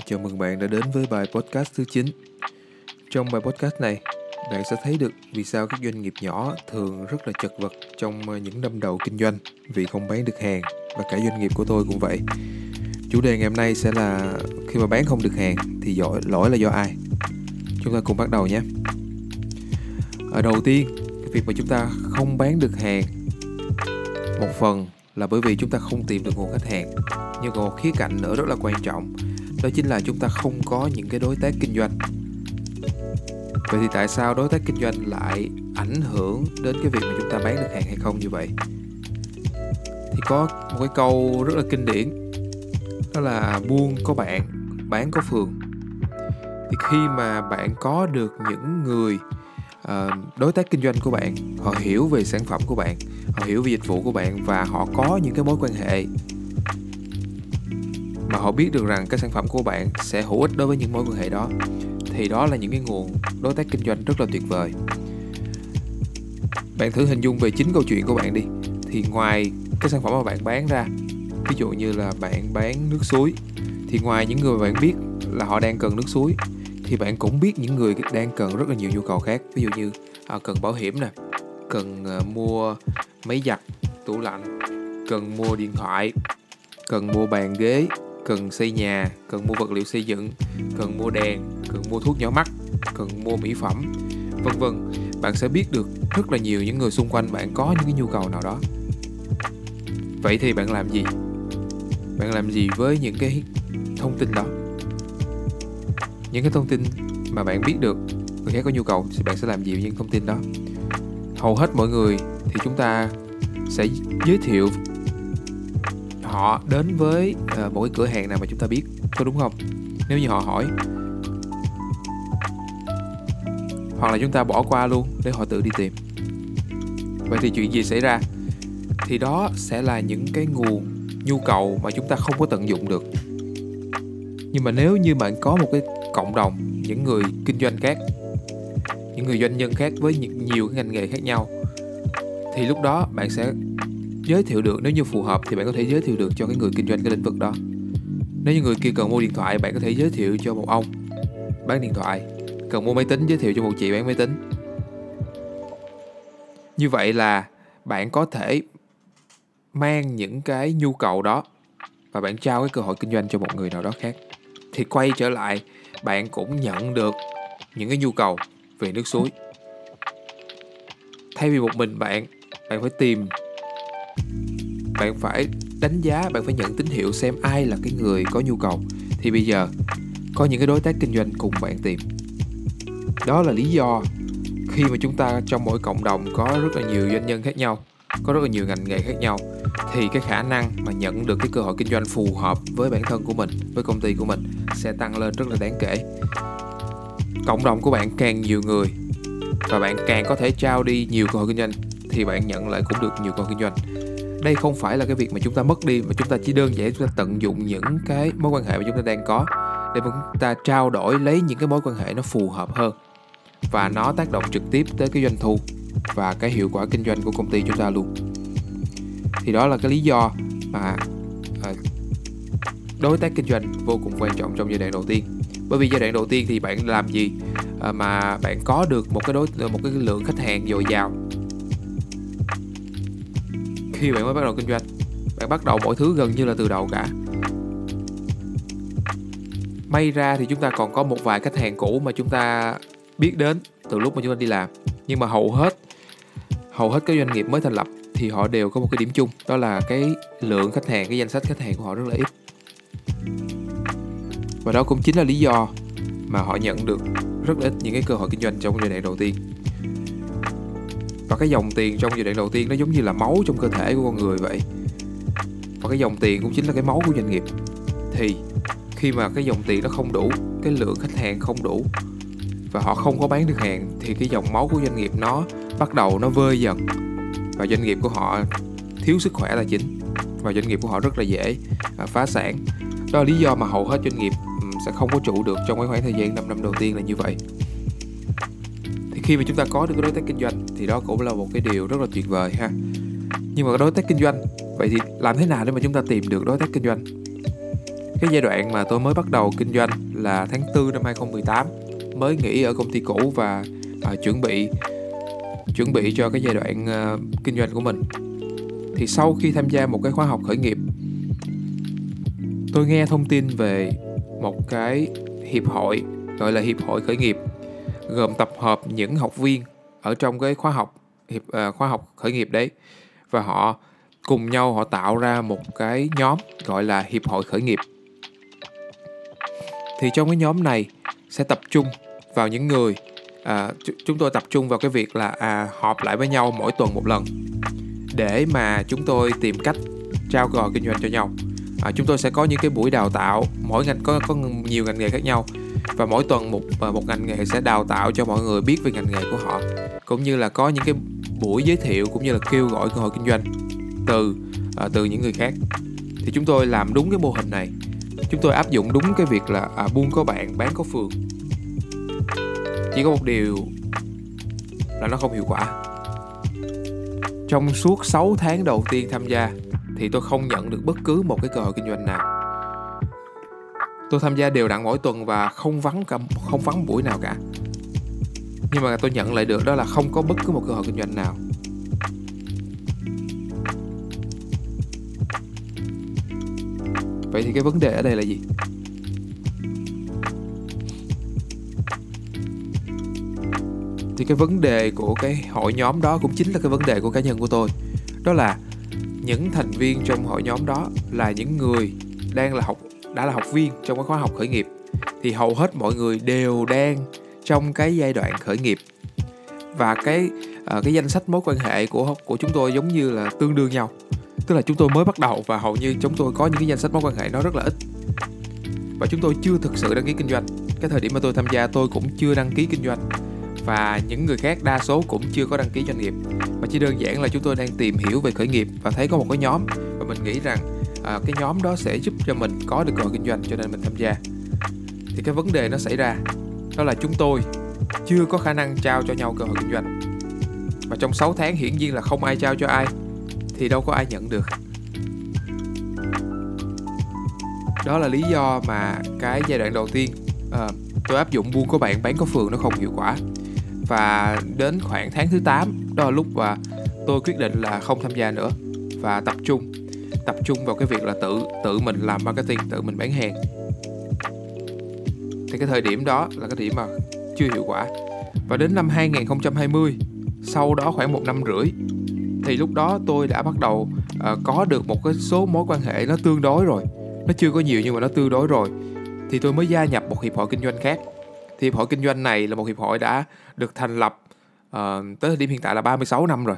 Chào mừng bạn đã đến với bài podcast thứ 9. Trong bài podcast này, bạn sẽ thấy được vì sao các doanh nghiệp nhỏ thường rất là chật vật trong ờ, những năm đầu kinh doanh vì không bán được hàng và cả doanh nghiệp của tôi cũng vậy. Chủ đề ngày hôm nay sẽ là khi mà bán không được hàng thì giỏi lỗi là do ai? Chúng ta cùng bắt đầu nhé. Ở đầu tiên, cái việc mà chúng ta không bán được hàng một phần là bởi vì chúng ta không tìm được nguồn khách hàng nhưng còn một khía cạnh nữa rất là quan trọng đó chính là chúng ta không có những cái đối tác kinh doanh. Vậy thì tại sao đối tác kinh doanh lại ảnh hưởng đến cái việc mà chúng ta bán được hàng hay không như vậy? Thì có một cái câu rất là kinh điển đó là buôn có bạn bán có phường. Thì khi mà bạn có được những người uh, đối tác kinh doanh của bạn họ hiểu về sản phẩm của bạn họ hiểu về dịch vụ của bạn và họ có những cái mối quan hệ mà họ biết được rằng cái sản phẩm của bạn sẽ hữu ích đối với những mối quan hệ đó. Thì đó là những cái nguồn đối tác kinh doanh rất là tuyệt vời. Bạn thử hình dung về chính câu chuyện của bạn đi. Thì ngoài cái sản phẩm mà bạn bán ra ví dụ như là bạn bán nước suối thì ngoài những người mà bạn biết là họ đang cần nước suối thì bạn cũng biết những người đang cần rất là nhiều nhu cầu khác. Ví dụ như à, cần bảo hiểm nè cần à, mua máy giặt tủ lạnh cần mua điện thoại cần mua bàn ghế cần xây nhà, cần mua vật liệu xây dựng, cần mua đèn, cần mua thuốc nhỏ mắt, cần mua mỹ phẩm, vân vân. Bạn sẽ biết được rất là nhiều những người xung quanh bạn có những cái nhu cầu nào đó. Vậy thì bạn làm gì? Bạn làm gì với những cái thông tin đó? Những cái thông tin mà bạn biết được, người khác có nhu cầu thì bạn sẽ làm gì với những thông tin đó? Hầu hết mọi người thì chúng ta sẽ giới thiệu họ đến với uh, một cái cửa hàng nào mà chúng ta biết có đúng không? Nếu như họ hỏi. Hoặc là chúng ta bỏ qua luôn để họ tự đi tìm. Vậy thì chuyện gì xảy ra? Thì đó sẽ là những cái nguồn nhu cầu mà chúng ta không có tận dụng được. Nhưng mà nếu như bạn có một cái cộng đồng những người kinh doanh khác những người doanh nhân khác với nhiều cái ngành nghề khác nhau thì lúc đó bạn sẽ giới thiệu được, nếu như phù hợp thì bạn có thể giới thiệu được cho cái người kinh doanh cái lĩnh vực đó. Nếu như người kia cần mua điện thoại, bạn có thể giới thiệu cho một ông bán điện thoại, cần mua máy tính, giới thiệu cho một chị bán máy tính. Như vậy là bạn có thể mang những cái nhu cầu đó và bạn trao cái cơ hội kinh doanh cho một người nào đó khác. Thì quay trở lại, bạn cũng nhận được những cái nhu cầu về nước suối. Thay vì một mình bạn bạn phải tìm bạn phải đánh giá, bạn phải nhận tín hiệu xem ai là cái người có nhu cầu. Thì bây giờ, có những cái đối tác kinh doanh cùng bạn tìm. Đó là lý do khi mà chúng ta trong mỗi cộng đồng có rất là nhiều doanh nhân khác nhau, có rất là nhiều ngành nghề khác nhau, thì cái khả năng mà nhận được cái cơ hội kinh doanh phù hợp với bản thân của mình, với công ty của mình sẽ tăng lên rất là đáng kể. Cộng đồng của bạn càng nhiều người và bạn càng có thể trao đi nhiều cơ hội kinh doanh, thì bạn nhận lại cũng được nhiều cơ hội kinh doanh đây không phải là cái việc mà chúng ta mất đi mà chúng ta chỉ đơn giản chúng ta tận dụng những cái mối quan hệ mà chúng ta đang có để mà chúng ta trao đổi lấy những cái mối quan hệ nó phù hợp hơn. Và nó tác động trực tiếp tới cái doanh thu và cái hiệu quả kinh doanh của công ty chúng ta luôn. Thì đó là cái lý do mà à, đối tác kinh doanh vô cùng quan trọng trong giai đoạn đầu tiên. Bởi vì giai đoạn đầu tiên thì bạn làm gì à, mà bạn có được một cái đối một cái lượng khách hàng dồi dào khi bạn mới bắt đầu kinh doanh. Bạn bắt đầu mọi thứ gần như là từ đầu cả. May ra thì chúng ta còn có một vài khách hàng cũ mà chúng ta biết đến từ lúc mà chúng ta đi làm. Nhưng mà hầu hết hầu hết các doanh nghiệp mới thành lập thì họ đều có một cái điểm chung, đó là cái lượng khách hàng, cái danh sách khách hàng của họ rất là ít. Và đó cũng chính là lý do mà họ nhận được rất là ít những cái cơ hội kinh doanh trong giai đoạn đầu tiên và cái dòng tiền trong giai đoạn đầu tiên nó giống như là máu trong cơ thể của con người vậy. Và cái dòng tiền cũng chính là cái máu của doanh nghiệp. Thì khi mà cái dòng tiền nó không đủ, cái lượng khách hàng không đủ, và họ không có bán được hàng, thì cái dòng máu của doanh nghiệp nó bắt đầu nó vơi dần. Và doanh nghiệp của họ thiếu sức khỏe là chính. Và doanh nghiệp của họ rất là dễ à, phá sản. Đó là lý do mà hầu hết doanh nghiệp sẽ không có trụ được trong cái khoảng thời gian 5 năm đầu tiên là như vậy khi mà chúng ta có được cái đối tác kinh doanh thì đó cũng là một cái điều rất là tuyệt vời ha. Nhưng mà đối tác kinh doanh vậy thì làm thế nào để mà chúng ta tìm được đối tác kinh doanh? Cái giai đoạn mà tôi mới bắt đầu kinh doanh là tháng 4 năm 2018 mới nghỉ ở công ty cũ và à, chuẩn bị chuẩn bị cho cái giai đoạn à, kinh doanh của mình. Thì sau khi tham gia một cái khóa học khởi nghiệp tôi nghe thông tin về một cái hiệp hội gọi là hiệp hội khởi nghiệp gồm tập hợp những học viên ở trong cái khóa học hiệp uh, khóa học khởi nghiệp đấy. Và họ cùng nhau họ tạo ra một cái nhóm gọi là hiệp hội khởi nghiệp. Thì trong cái nhóm này sẽ tập trung vào những người à, chúng tôi tập trung vào cái việc là à, họp lại với nhau mỗi tuần một lần. Để mà chúng tôi tìm cách trao gò kinh doanh cho nhau. À, chúng tôi sẽ có những cái buổi đào tạo mỗi ngành có có nhiều ngành nghề khác nhau và mỗi tuần một à, một ngành nghề sẽ đào tạo cho mọi người biết về ngành nghề của họ. Cũng như là có những cái buổi giới thiệu cũng như là kêu gọi cơ hội kinh doanh từ uh, từ những người khác. Thì chúng tôi làm đúng cái mô hình này. Chúng tôi áp dụng đúng cái việc là à, buôn có bạn bán có phường. Chỉ có một điều là nó không hiệu quả. Trong suốt 6 tháng đầu tiên tham gia thì tôi không nhận được bất cứ một cái cơ hội kinh doanh nào tôi tham gia đều đặn mỗi tuần và không vắng cả, không vắng buổi nào cả. Nhưng mà tôi nhận lại được đó là không có bất cứ một cơ hội kinh doanh nào. Vậy thì cái vấn đề ở đây là gì? Thì cái vấn đề của cái hội nhóm đó cũng chính là cái vấn đề của cá nhân của tôi. Đó là những thành viên trong hội nhóm đó là những người đang là học đã là học viên trong cái khóa học khởi nghiệp thì hầu hết mọi người đều đang trong cái giai đoạn khởi nghiệp. Và cái uh, cái danh sách mối quan hệ của của chúng tôi giống như là tương đương nhau. Tức là chúng tôi mới bắt đầu và hầu như chúng tôi có những cái danh sách mối quan hệ nó rất là ít. Và chúng tôi chưa thực sự đăng ký kinh doanh. Cái thời điểm mà tôi tham gia tôi cũng chưa đăng ký kinh doanh. Và những người khác đa số cũng chưa có đăng ký doanh nghiệp. Mà chỉ đơn giản là chúng tôi đang tìm hiểu về khởi nghiệp và thấy có một cái nhóm và mình nghĩ rằng à, cái nhóm đó sẽ giúp cho mình có được cơ hội kinh doanh cho nên mình tham gia. Thì cái vấn đề nó xảy ra đó là chúng tôi chưa có khả năng trao cho nhau cơ hội kinh doanh. Và trong 6 tháng hiển nhiên là không ai trao cho ai thì đâu có ai nhận được. Đó là lý do mà cái giai đoạn đầu tiên à, tôi áp dụng buôn có bạn bán có phường nó không hiệu quả. Và đến khoảng tháng thứ 8 đó là lúc mà tôi quyết định là không tham gia nữa và tập trung tập trung vào cái việc là tự tự mình làm marketing tự mình bán hàng. Thì cái thời điểm đó là cái điểm mà chưa hiệu quả. Và đến năm 2020 sau đó khoảng một năm rưỡi thì lúc đó tôi đã bắt đầu uh, có được một cái số mối quan hệ nó tương đối rồi. Nó chưa có nhiều nhưng mà nó tương đối rồi. Thì tôi mới gia nhập một hiệp hội kinh doanh khác. Thì hiệp hội kinh doanh này là một hiệp hội đã được thành lập uh, tới thời điểm hiện tại là 36 năm rồi.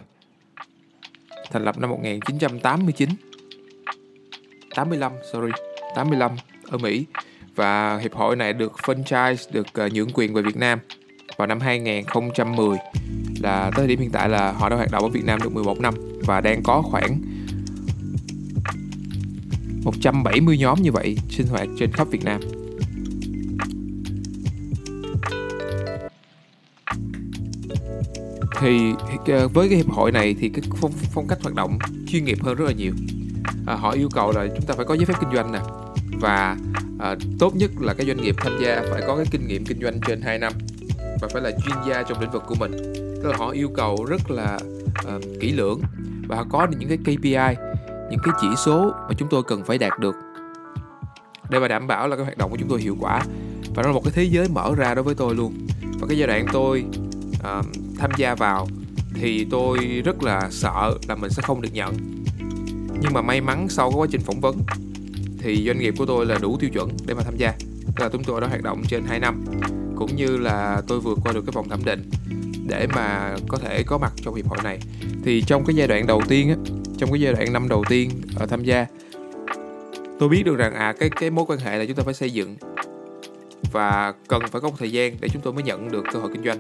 Thành lập năm 1989 85 sorry 85 ở Mỹ và hiệp hội này được franchise được uh, nhượng quyền về Việt Nam vào năm 2010 là tới thời điểm hiện tại là họ đã hoạt động ở Việt Nam được 11 năm và đang có khoảng 170 nhóm như vậy sinh hoạt trên khắp Việt Nam. Thì ờ, với cái hiệp hội này thì cái phong, phong cách hoạt động chuyên nghiệp hơn rất là nhiều. À, họ yêu cầu là chúng ta phải có giấy phép kinh doanh nè. Và à, tốt nhất là cái doanh nghiệp tham gia phải có cái kinh nghiệm kinh doanh trên 2 năm và phải là chuyên gia trong lĩnh vực của mình. Tức là họ yêu cầu rất là uh, kỹ lưỡng và họ có những cái KPI những cái chỉ số mà chúng tôi cần phải đạt được để mà đảm bảo là cái hoạt động của chúng tôi hiệu quả. Và nó là một cái thế giới mở ra đối với tôi luôn. Và cái giai đoạn tôi uh, tham gia vào thì tôi rất là sợ là mình sẽ không được nhận nhưng mà may mắn sau cái quá trình phỏng vấn, thì doanh nghiệp của tôi là đủ tiêu chuẩn để mà tham gia. Tức là chúng tôi đã hoạt động trên 2 năm, cũng như là tôi vượt qua được cái vòng thẩm định để mà có thể có mặt trong hiệp hội này. Thì trong cái giai đoạn đầu tiên á, trong cái giai đoạn năm đầu tiên ở tham gia, tôi biết được rằng à cái cái mối quan hệ là chúng ta phải xây dựng và cần phải có một thời gian để chúng tôi mới nhận được cơ hội kinh doanh.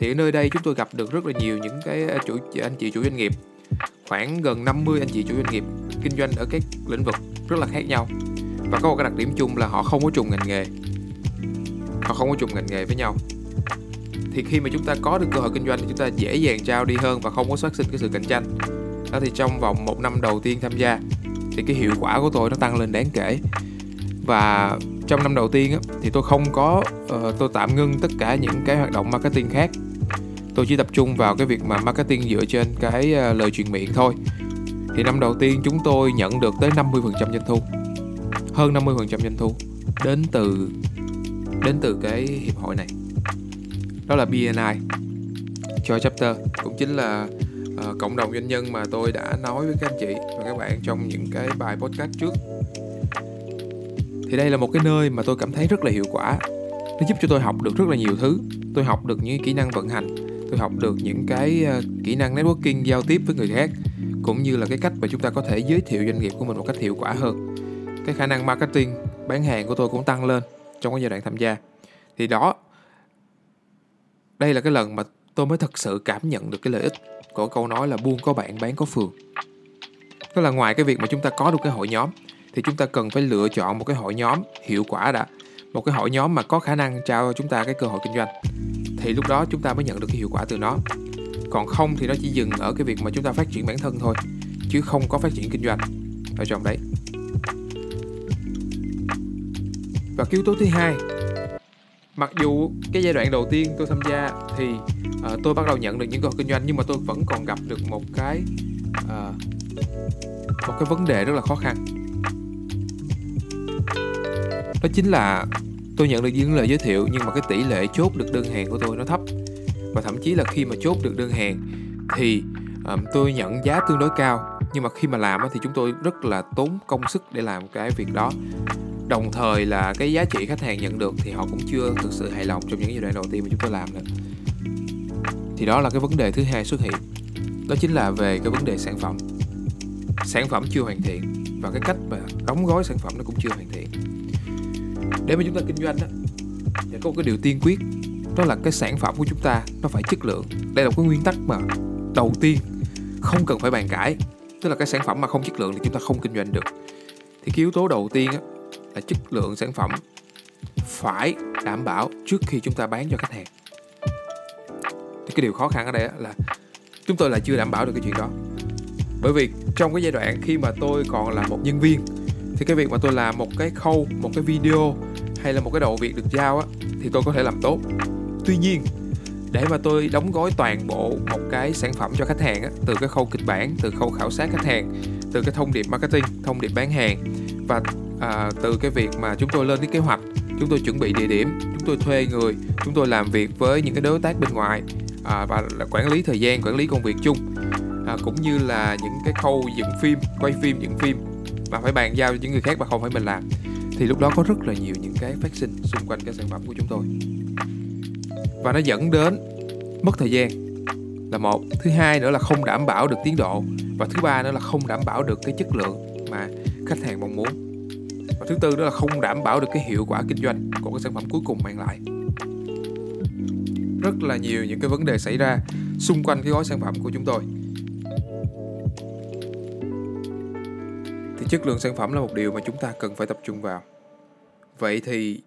Thì ở nơi đây chúng tôi gặp được rất là nhiều những cái à, chủ, anh chị chủ doanh nghiệp khoảng gần 50 anh chị chủ doanh nghiệp kinh doanh ở các lĩnh vực rất là khác nhau. Và có một cái đặc điểm chung là họ không có trùng ngành nghề. Họ không có trùng ngành nghề với nhau. Thì khi mà chúng ta có được cơ hội kinh doanh thì chúng ta dễ dàng trao đi hơn và không có phát sinh cái sự cạnh tranh. Đó thì trong vòng một năm đầu tiên tham gia thì cái hiệu quả của tôi nó tăng lên đáng kể. Và trong năm đầu tiên á, thì tôi không có uh, tôi tạm ngưng tất cả những cái hoạt động marketing khác tôi chỉ tập trung vào cái việc mà marketing dựa trên cái à, lời truyền miệng thôi. Thì năm đầu tiên chúng tôi nhận được tới 50% doanh thu. Hơn 50% doanh thu đến từ đến từ cái hiệp hội này. Đó là BNI cho chapter cũng chính là uh, cộng đồng doanh nhân mà tôi đã nói với các anh chị và các bạn trong những cái bài podcast trước. Thì đây là một cái nơi mà tôi cảm thấy rất là hiệu quả. Nó giúp cho tôi học được rất là nhiều thứ. Tôi học được những kỹ năng vận hành tôi học được những cái ờ, kỹ năng networking giao tiếp với người khác, cũng như là cái cách mà chúng ta có thể giới thiệu doanh nghiệp của mình một cách hiệu quả hơn. Cái khả năng marketing, bán hàng của tôi cũng tăng lên trong cái giai đoạn tham gia. Thì đó, đây là cái lần mà tôi mới thật sự cảm nhận được cái lợi ích của câu nói là buôn có bạn, bán có phường. Tức là ngoài cái việc mà chúng ta có được cái hội nhóm, thì chúng ta cần phải lựa chọn một cái hội nhóm hiệu quả đã, một cái hội nhóm mà có khả năng trao chúng ta cái cơ hội kinh doanh thì lúc đó chúng ta mới nhận được cái hiệu quả từ nó. Còn không thì nó chỉ dừng ở cái việc mà chúng ta phát triển bản thân thôi chứ không có phát triển kinh doanh. Ở trong đấy. Và yếu tố thứ hai mặc dù cái giai đoạn đầu tiên tôi tham gia thì uh, tôi bắt đầu nhận được những cơ hội kinh doanh nhưng mà tôi vẫn còn gặp được một cái uh, một cái vấn đề rất là khó khăn. Đó chính là tôi nhận được những lời giới thiệu nhưng mà cái tỷ lệ chốt được đơn hàng của tôi nó thấp. Và thậm chí là khi mà chốt được đơn hàng thì um, tôi nhận giá tương đối cao. Nhưng mà khi mà làm thì chúng tôi rất là tốn công sức để làm cái việc đó. Đồng thời là cái giá trị khách hàng nhận được thì họ cũng chưa thực sự hài lòng trong những giai đoạn đầu tiên mà chúng tôi làm nữa. Thì đó là cái vấn đề thứ hai xuất hiện. Đó chính là về cái vấn đề sản phẩm. Sản phẩm chưa hoàn thiện và cái cách mà đóng gói sản phẩm nó cũng chưa hoàn thiện để mà chúng ta kinh doanh đó thì có một cái điều tiên quyết đó là cái sản phẩm của chúng ta nó phải chất lượng. Đây là một cái nguyên tắc mà đầu tiên không cần phải bàn cãi. Tức là cái sản phẩm mà không chất lượng thì chúng ta không kinh doanh được. Thì cái yếu tố đầu tiên á, là chất lượng sản phẩm phải đảm bảo trước khi chúng ta bán cho khách hàng. Thì cái điều khó khăn ở đây là chúng tôi là chưa đảm bảo được cái chuyện đó. Bởi vì trong cái giai đoạn khi mà tôi còn là một nhân viên thì cái việc mà tôi làm một cái khâu một cái video hay là một cái đầu việc được giao á thì tôi có thể làm tốt. Tuy nhiên để mà tôi đóng gói toàn bộ một cái sản phẩm cho khách hàng á, từ cái khâu kịch bản từ khâu khảo sát khách hàng từ cái thông điệp marketing thông điệp bán hàng và à, từ cái việc mà chúng tôi lên cái kế hoạch chúng tôi chuẩn bị địa điểm chúng tôi thuê người chúng tôi làm việc với những cái đối tác bên ngoài à, và là quản lý thời gian quản lý công việc chung. À, cũng như là những cái khâu dựng phim quay phim dựng phim và phải bàn giao cho những người khác mà không phải mình làm. Thì lúc đó có rất là nhiều những cái phát sinh xung quanh cái sản phẩm của chúng tôi. Và nó dẫn đến mất thời gian là một. Thứ hai nữa là không đảm bảo được tiến độ. Và thứ ba nữa là không đảm bảo được cái chất lượng mà khách hàng mong muốn. Và thứ tư đó là không đảm bảo được cái hiệu quả kinh doanh của cái sản phẩm cuối cùng mang lại. Rất là nhiều những cái vấn đề xảy ra xung quanh cái gói sản phẩm của chúng tôi. Thì chất lượng sản phẩm là một điều mà chúng ta cần phải tập trung vào. Vậy thì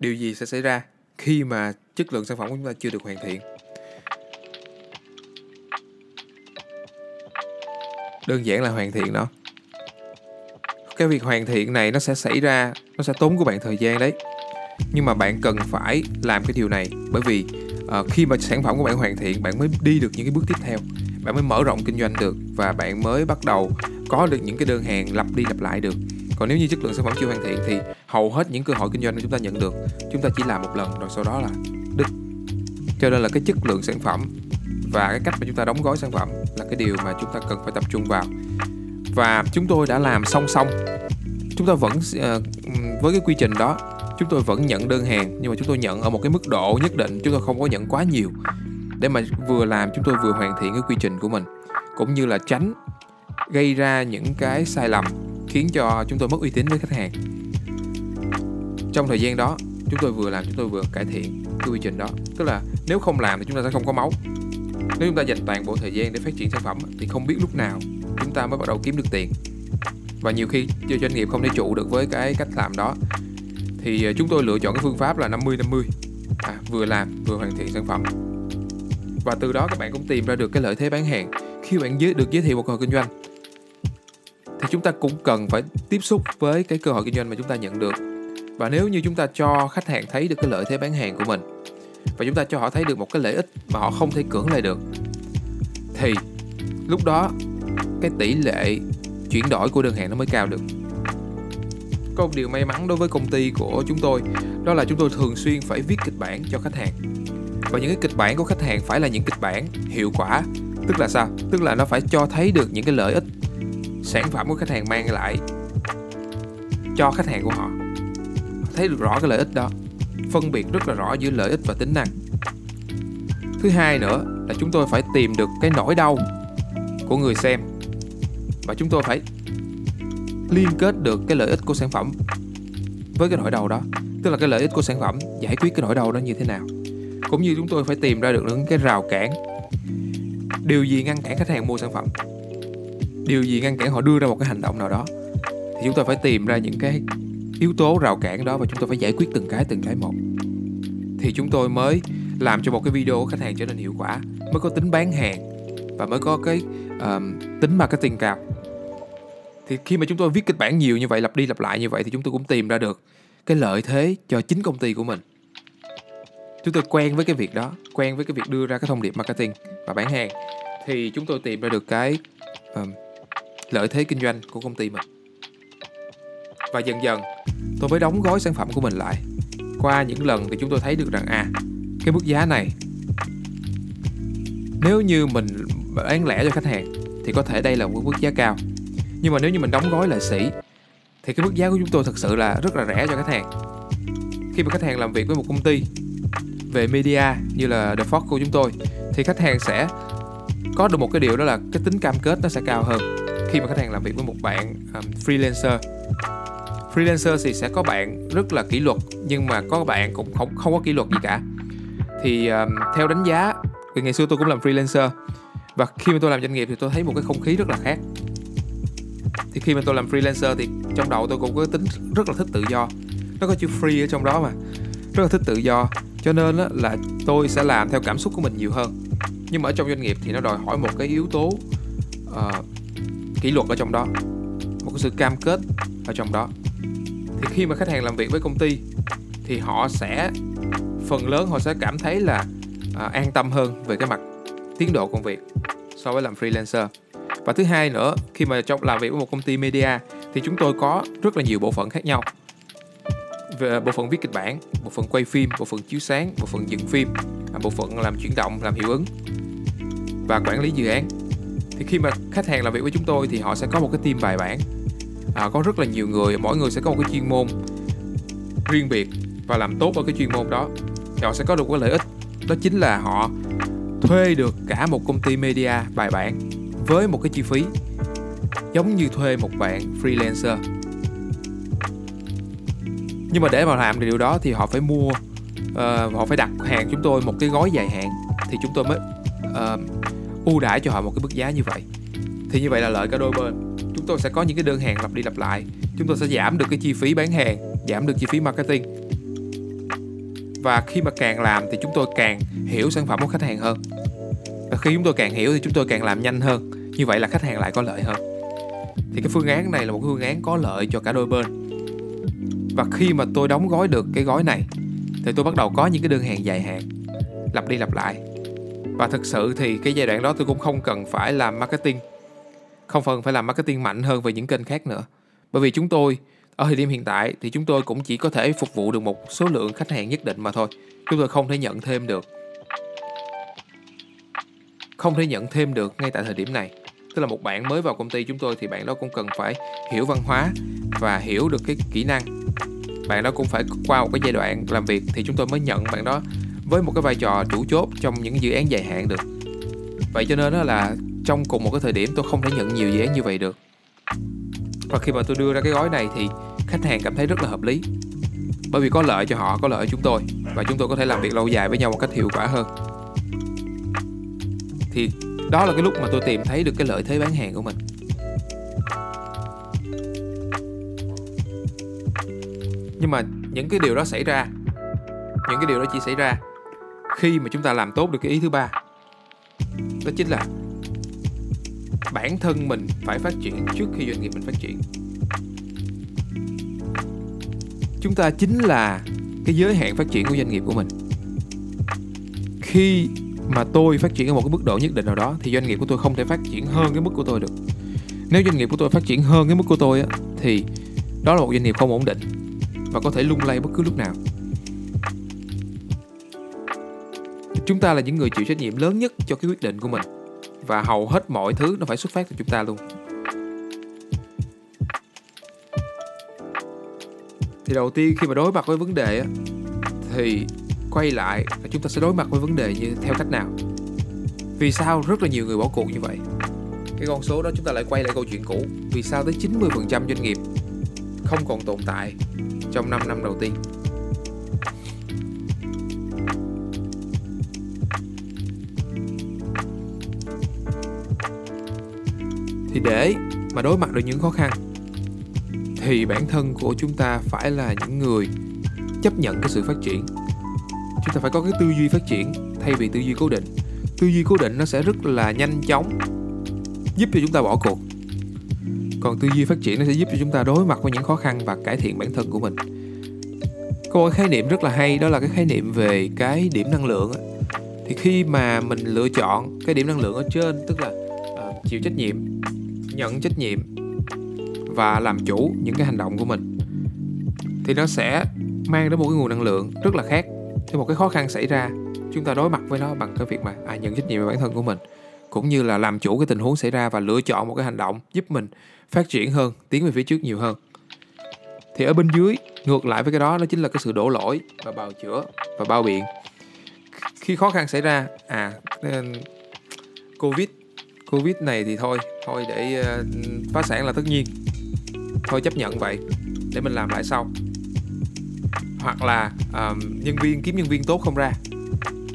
điều gì sẽ xảy ra khi mà chất lượng sản phẩm của chúng ta chưa được hoàn thiện? Đơn giản là hoàn thiện nó. Cái việc hoàn thiện này nó sẽ xảy ra nó sẽ tốn của bạn thời gian đấy. Nhưng mà bạn cần phải làm cái điều này bởi vì uh, khi mà sản phẩm của bạn hoàn thiện bạn mới đi được những cái bước tiếp theo. Bạn mới mở rộng kinh doanh được và bạn mới bắt đầu có được những cái đơn hàng lặp đi lặp lại được. Còn nếu như chất lượng sản phẩm chưa hoàn thiện thì hầu hết những cơ hội kinh doanh mà chúng ta nhận được, chúng ta chỉ làm một lần rồi sau đó là đứt. Cho nên là cái chất lượng sản phẩm và cái cách mà chúng ta đóng gói sản phẩm là cái điều mà chúng ta cần phải tập trung vào. Và chúng tôi đã làm song song. Chúng ta vẫn ờ, với cái quy trình đó, chúng tôi vẫn nhận đơn hàng, nhưng mà chúng tôi nhận ở một cái mức độ nhất định, chúng tôi không có nhận quá nhiều để mà vừa làm chúng tôi vừa hoàn thiện cái quy trình của mình. Cũng như là tránh gây ra những cái sai lầm khiến cho chúng tôi mất uy tín với khách hàng. Trong thời gian đó chúng tôi vừa làm chúng tôi vừa cải thiện cái quy trình đó. Tức là nếu không làm thì chúng ta sẽ không có máu. Nếu chúng ta dành toàn bộ thời gian để phát triển sản phẩm thì không biết lúc nào chúng ta mới bắt đầu kiếm được tiền. Và nhiều khi do doanh nghiệp không thể trụ được với cái cách làm đó thì ờ, chúng tôi lựa chọn cái phương pháp là 50 50 à, vừa làm vừa hoàn thiện sản phẩm. Và từ đó các bạn cũng tìm ra được cái lợi thế bán hàng khi bạn giới, được giới thiệu một người hội kinh doanh thì chúng ta cũng cần phải tiếp xúc với cái cơ hội kinh doanh mà chúng ta nhận được. Và nếu như chúng ta cho khách hàng thấy được cái lợi thế bán hàng của mình, và chúng ta cho họ thấy được một cái lợi ích mà họ không thể cưỡng lại được, thì lúc đó cái tỷ lệ chuyển đổi của đơn hàng nó mới cao được. Có một điều may mắn đối với công ty của chúng tôi, đó là chúng tôi thường xuyên phải viết kịch bản cho khách hàng. Và những cái kịch bản của khách hàng phải là những kịch bản hiệu quả. Tức là sao? Tức là nó phải cho thấy được những cái lợi ích sản phẩm của khách hàng mang lại cho khách hàng của họ. Thấy được rõ cái lợi ích đó, phân biệt rất là rõ giữa lợi ích và tính năng. Thứ hai nữa là chúng tôi phải tìm được cái nỗi đau của người xem và chúng tôi phải liên kết được cái lợi ích của sản phẩm với cái nỗi đau đó. Tức là cái lợi ích của sản phẩm giải quyết cái nỗi đau đó như thế nào. Cũng như chúng tôi phải tìm ra được những cái rào cản, điều gì ngăn cản khách hàng mua sản phẩm điều gì ngăn cản họ đưa ra một cái hành động nào đó thì chúng tôi phải tìm ra những cái yếu tố rào cản đó và chúng tôi phải giải quyết từng cái từng cái một. Thì chúng tôi mới làm cho một cái video của khách hàng trở nên hiệu quả mới có tính bán hàng và mới có cái um, tính marketing cao. Thì khi mà chúng tôi viết kịch bản nhiều như vậy lặp đi lặp lại như vậy thì chúng tôi cũng tìm ra được cái lợi thế cho chính công ty của mình. Chúng tôi quen với cái việc đó quen với cái việc đưa ra cái thông điệp marketing và bán hàng. Thì chúng tôi tìm ra được cái um, lợi thế kinh doanh của công ty mình. Và dần dần, tôi mới đóng gói sản phẩm của mình lại. Qua những lần thì chúng tôi thấy được rằng à cái mức giá này, nếu như mình bán lẻ cho khách hàng thì có thể đây là một mức giá cao. Nhưng mà nếu như mình đóng gói lại sỉ thì cái mức giá của chúng tôi thật sự là rất là rẻ cho khách hàng. Khi mà khách hàng làm việc với một công ty về media như là The Fox của chúng tôi, thì khách hàng sẽ có được một cái điều đó là cái tính cam kết nó sẽ cao hơn khi mà khách hàng làm việc với một bạn um, freelancer. Freelancer thì sẽ có bạn rất là kỷ luật nhưng mà có bạn cũng không không có kỷ luật gì cả. Thì um, theo đánh giá vì ngày xưa tôi cũng làm freelancer và khi mà tôi làm doanh nghiệp thì tôi thấy một cái không khí rất là khác. Thì khi mà tôi làm freelancer thì trong đầu tôi cũng có tính rất là thích tự do. Nó có chữ free ở trong đó mà. Rất là thích tự do. Cho nên là tôi sẽ làm theo cảm xúc của mình nhiều hơn. Nhưng mà ở trong doanh nghiệp thì nó đòi hỏi một cái yếu tố uh, kỷ luật ở trong đó một cái sự cam kết ở trong đó. Thì khi mà khách hàng làm việc với công ty thì họ sẽ phần lớn họ sẽ cảm thấy là à, an tâm hơn về cái mặt tiến độ công việc so với làm freelancer. Và thứ hai nữa khi mà trong làm việc với một công ty media thì chúng tôi có rất là nhiều bộ phận khác nhau. Về bộ phận viết kịch bản bộ phận quay phim bộ phận chiếu sáng bộ phận dựng phim à, bộ phận làm chuyển động làm hiệu ứng và quản lý dự án thì khi mà khách hàng làm việc với chúng tôi thì họ sẽ có một cái team bài bản. À, có rất là nhiều người mỗi người sẽ có một cái chuyên môn riêng biệt và làm tốt ở cái chuyên môn đó. Thì họ sẽ có được cái lợi ích đó chính là họ thuê được cả một công ty media bài bản với một cái chi phí giống như thuê một bạn freelancer. Nhưng mà để mà làm được điều đó thì họ phải mua uh, họ phải đặt hàng chúng tôi một cái gói dài hạn thì chúng tôi mới uh, ưu đãi cho họ một cái mức giá như vậy. Thì như vậy là lợi cả đôi bên. Chúng tôi sẽ có những cái đơn hàng lặp đi lặp lại. Chúng tôi sẽ giảm được cái chi phí bán hàng, giảm được chi phí marketing. Và khi mà càng làm thì chúng tôi càng hiểu sản phẩm của khách hàng hơn. Và khi chúng tôi càng hiểu thì chúng tôi càng làm nhanh hơn. Như vậy là khách hàng lại có lợi hơn. Thì cái phương án này là một cái phương án có lợi cho cả đôi bên. Và khi mà tôi đóng gói được cái gói này, thì tôi bắt đầu có những cái đơn hàng dài hạn, lặp đi lặp lại và thực sự thì cái giai đoạn đó tôi cũng không cần phải làm marketing. Không cần phải làm marketing mạnh hơn về những kênh khác nữa. Bởi vì chúng tôi, ở thời điểm hiện tại thì chúng tôi cũng chỉ có thể phục vụ được một số lượng khách hàng nhất định mà thôi. Chúng tôi không thể nhận thêm được. Không thể nhận thêm được ngay tại thời điểm này. Tức là một bạn mới vào công ty chúng tôi thì bạn đó cũng cần phải hiểu văn hóa và hiểu được cái kỹ năng. Bạn đó cũng phải qua một cái giai đoạn làm việc thì chúng tôi mới nhận bạn đó với một cái vai trò chủ chốt trong những dự án dài hạn được. Vậy cho nên đó là trong cùng một cái thời điểm tôi không thể nhận nhiều dự án như vậy được. Và khi mà tôi đưa ra cái gói này thì khách hàng cảm thấy rất là hợp lý, bởi vì có lợi cho họ, có lợi cho chúng tôi, và chúng tôi có thể làm việc lâu dài với nhau một cách hiệu quả hơn. Thì đó là cái lúc mà tôi tìm thấy được cái lợi thế bán hàng của mình. Nhưng mà những cái điều đó xảy ra, những cái điều đó chỉ xảy ra khi mà chúng ta làm tốt được cái ý thứ ba đó chính là bản thân mình phải phát triển trước khi doanh nghiệp mình phát triển. Chúng ta chính là cái giới hạn phát triển của doanh nghiệp của mình. Khi mà tôi phát triển ở một cái mức độ nhất định nào đó thì doanh nghiệp của tôi không thể phát triển hơn cái mức của tôi được. Nếu doanh nghiệp của tôi phát triển hơn cái mức của tôi á, thì đó là một doanh nghiệp không ổn định và có thể lung lay bất cứ lúc nào. Chúng ta là những người chịu trách nhiệm lớn nhất cho cái quyết định của mình. Và hầu hết mọi thứ nó phải xuất phát từ chúng ta luôn. Thì đầu tiên khi mà đối mặt với vấn đề á, thì quay lại là chúng ta sẽ đối mặt với vấn đề như theo cách nào? Vì sao rất là nhiều người bỏ cuộc như vậy? Cái con số đó chúng ta lại quay lại câu chuyện cũ. Vì sao tới 90% doanh nghiệp không còn tồn tại trong 5 năm đầu tiên? Để mà đối mặt được những khó khăn. Thì bản thân của chúng ta phải là những người chấp nhận cái sự phát triển. Chúng ta phải có cái tư duy phát triển thay vì tư duy cố định. Tư duy cố định nó sẽ rất là nhanh chóng giúp cho chúng ta bỏ cuộc. Còn tư duy phát triển nó sẽ giúp cho chúng ta đối mặt với những khó khăn và cải thiện bản thân của mình. Có một khái niệm rất là hay đó là cái khái niệm về cái điểm năng lượng thì khi mà mình lựa chọn cái điểm năng lượng ở trên tức là uh, chịu trách nhiệm nhận trách nhiệm và làm chủ những cái hành động của mình thì nó sẽ mang đến một cái nguồn năng lượng rất là khác khi một cái khó khăn xảy ra. Chúng ta đối mặt với nó bằng cái việc mà à, nhận trách nhiệm về bản thân của mình cũng như là làm chủ cái tình huống xảy ra và lựa chọn một cái hành động giúp mình phát triển hơn tiến về phía trước nhiều hơn. Thì ở bên dưới ngược lại với cái đó nó chính là cái sự đổ lỗi và bào chữa và bao biện. Khi khó khăn xảy ra à covid covid này thì thôi thôi để uh, phá sản là tất nhiên. Thôi chấp nhận vậy để mình làm lại sau. Hoặc là uh, nhân viên kiếm nhân viên tốt không ra.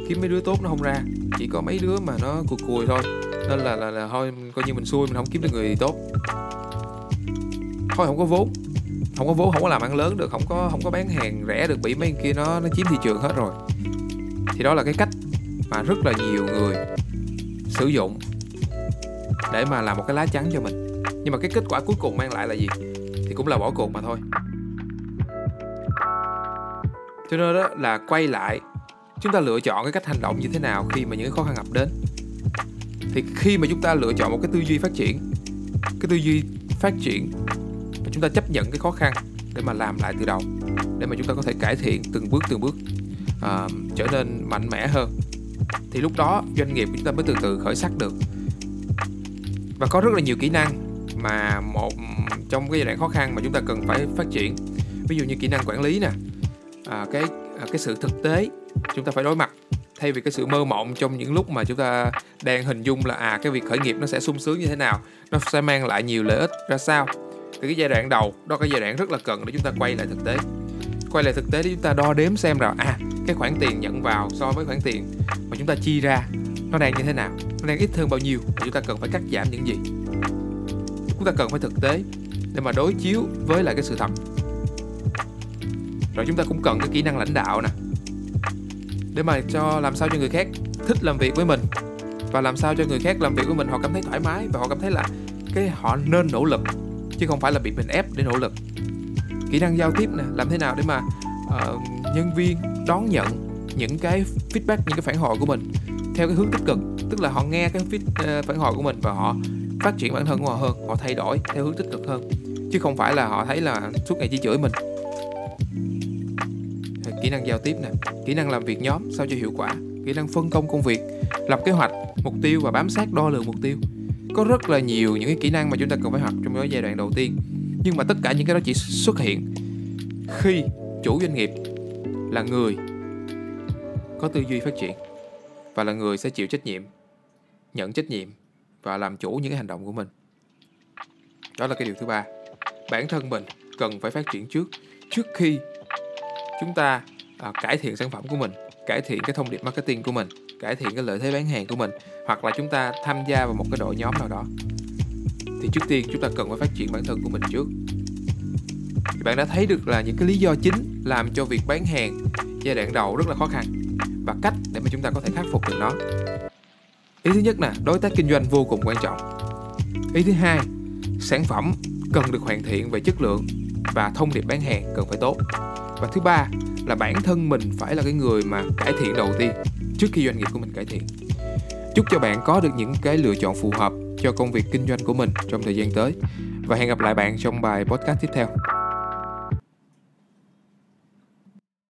Kiếm mấy đứa tốt nó không ra chỉ có mấy đứa mà nó cùi cùi thôi. Nên là, là là thôi coi như mình xui mình không kiếm được người tốt. Thôi không có vốn không có vốn không có làm ăn lớn được không có không có bán hàng rẻ được bị mấy kia nó nó chiếm thị trường hết rồi. Thì đó là cái cách mà rất là nhiều người sử dụng để mà làm một cái lá chắn cho mình. Nhưng mà cái kết quả cuối cùng mang lại là gì? Thì cũng là bỏ cuộc mà thôi. Cho nên đó là quay lại chúng ta lựa chọn cái cách hành động như thế nào khi mà những khó khăn ập đến. Thì khi mà chúng ta lựa chọn một cái tư duy phát triển cái tư duy phát triển và chúng ta chấp nhận cái khó khăn để mà làm lại từ đầu để mà chúng ta có thể cải thiện từng bước từng bước uh, trở nên mạnh mẽ hơn thì lúc đó doanh nghiệp chúng ta mới từ từ khởi sắc được và có rất là nhiều kỹ năng mà một trong cái giai đoạn khó khăn mà chúng ta cần phải phát triển. Ví dụ như kỹ năng quản lý nè. À, cái à, cái sự thực tế chúng ta phải đối mặt. Thay vì cái sự mơ mộng trong những lúc mà chúng ta đang hình dung là à cái việc khởi nghiệp nó sẽ sung sướng như thế nào nó sẽ mang lại nhiều lợi ích ra sao. Từ cái giai đoạn đầu đó cái giai đoạn rất là cần để chúng ta quay lại thực tế. Quay lại thực tế để chúng ta đo đếm xem rằng à cái khoản tiền nhận vào so với khoản tiền mà chúng ta chi ra nó đang như thế nào? Nó đang ít hơn bao nhiêu và chúng ta cần phải cắt giảm những gì? Chúng ta cần phải thực tế để mà đối chiếu với lại cái sự thật. Rồi chúng ta cũng cần cái kỹ năng lãnh đạo nè để mà cho làm sao cho người khác thích làm việc với mình và làm sao cho người khác làm việc với mình họ cảm thấy thoải mái và họ cảm thấy là cái họ nên nỗ lực chứ không phải là bị mình ép để nỗ lực. Kỹ năng giao tiếp nè làm thế nào để mà uh, nhân viên đón nhận những cái feedback những cái phản hồi của mình? Theo cái hướng tích cực tức là họ nghe cái feed, uh, phản hồi của mình và họ phát triển bản thân của họ hơn họ thay đổi theo hướng tích cực hơn chứ không phải là họ thấy là suốt ngày chỉ chửi mình. Kỹ năng giao tiếp nè kỹ năng làm việc nhóm sao cho hiệu quả kỹ năng phân công công việc lập kế hoạch mục tiêu và bám sát đo lường mục tiêu. Có rất là nhiều những cái kỹ năng mà chúng ta cần phải học trong cái giai đoạn đầu tiên nhưng mà tất cả những cái đó chỉ xuất hiện khi chủ doanh nghiệp là người có tư duy phát triển và là người sẽ chịu trách nhiệm nhận trách nhiệm và làm chủ những cái hành động của mình. Đó là cái điều thứ ba. Bản thân mình cần phải phát triển trước trước khi chúng ta à, cải thiện sản phẩm của mình cải thiện cái thông điệp marketing của mình cải thiện cái lợi thế bán hàng của mình hoặc là chúng ta tham gia vào một cái đội nhóm nào đó. Thì trước tiên chúng ta cần phải phát triển bản thân của mình trước. Thì bạn đã thấy được là những cái lý do chính làm cho việc bán hàng giai đoạn đầu rất là khó khăn và cách để mà chúng ta có thể khắc phục được nó. Ý thứ nhất là đối tác kinh doanh vô cùng quan trọng. Ý thứ hai, sản phẩm cần được hoàn thiện về chất lượng và thông điệp bán hàng cần phải tốt. Và thứ ba là bản thân mình phải là cái người mà cải thiện đầu tiên trước khi doanh nghiệp của mình cải thiện. Chúc cho bạn có được những cái lựa chọn phù hợp cho công việc kinh doanh của mình trong thời gian tới. Và hẹn gặp lại bạn trong bài podcast tiếp theo.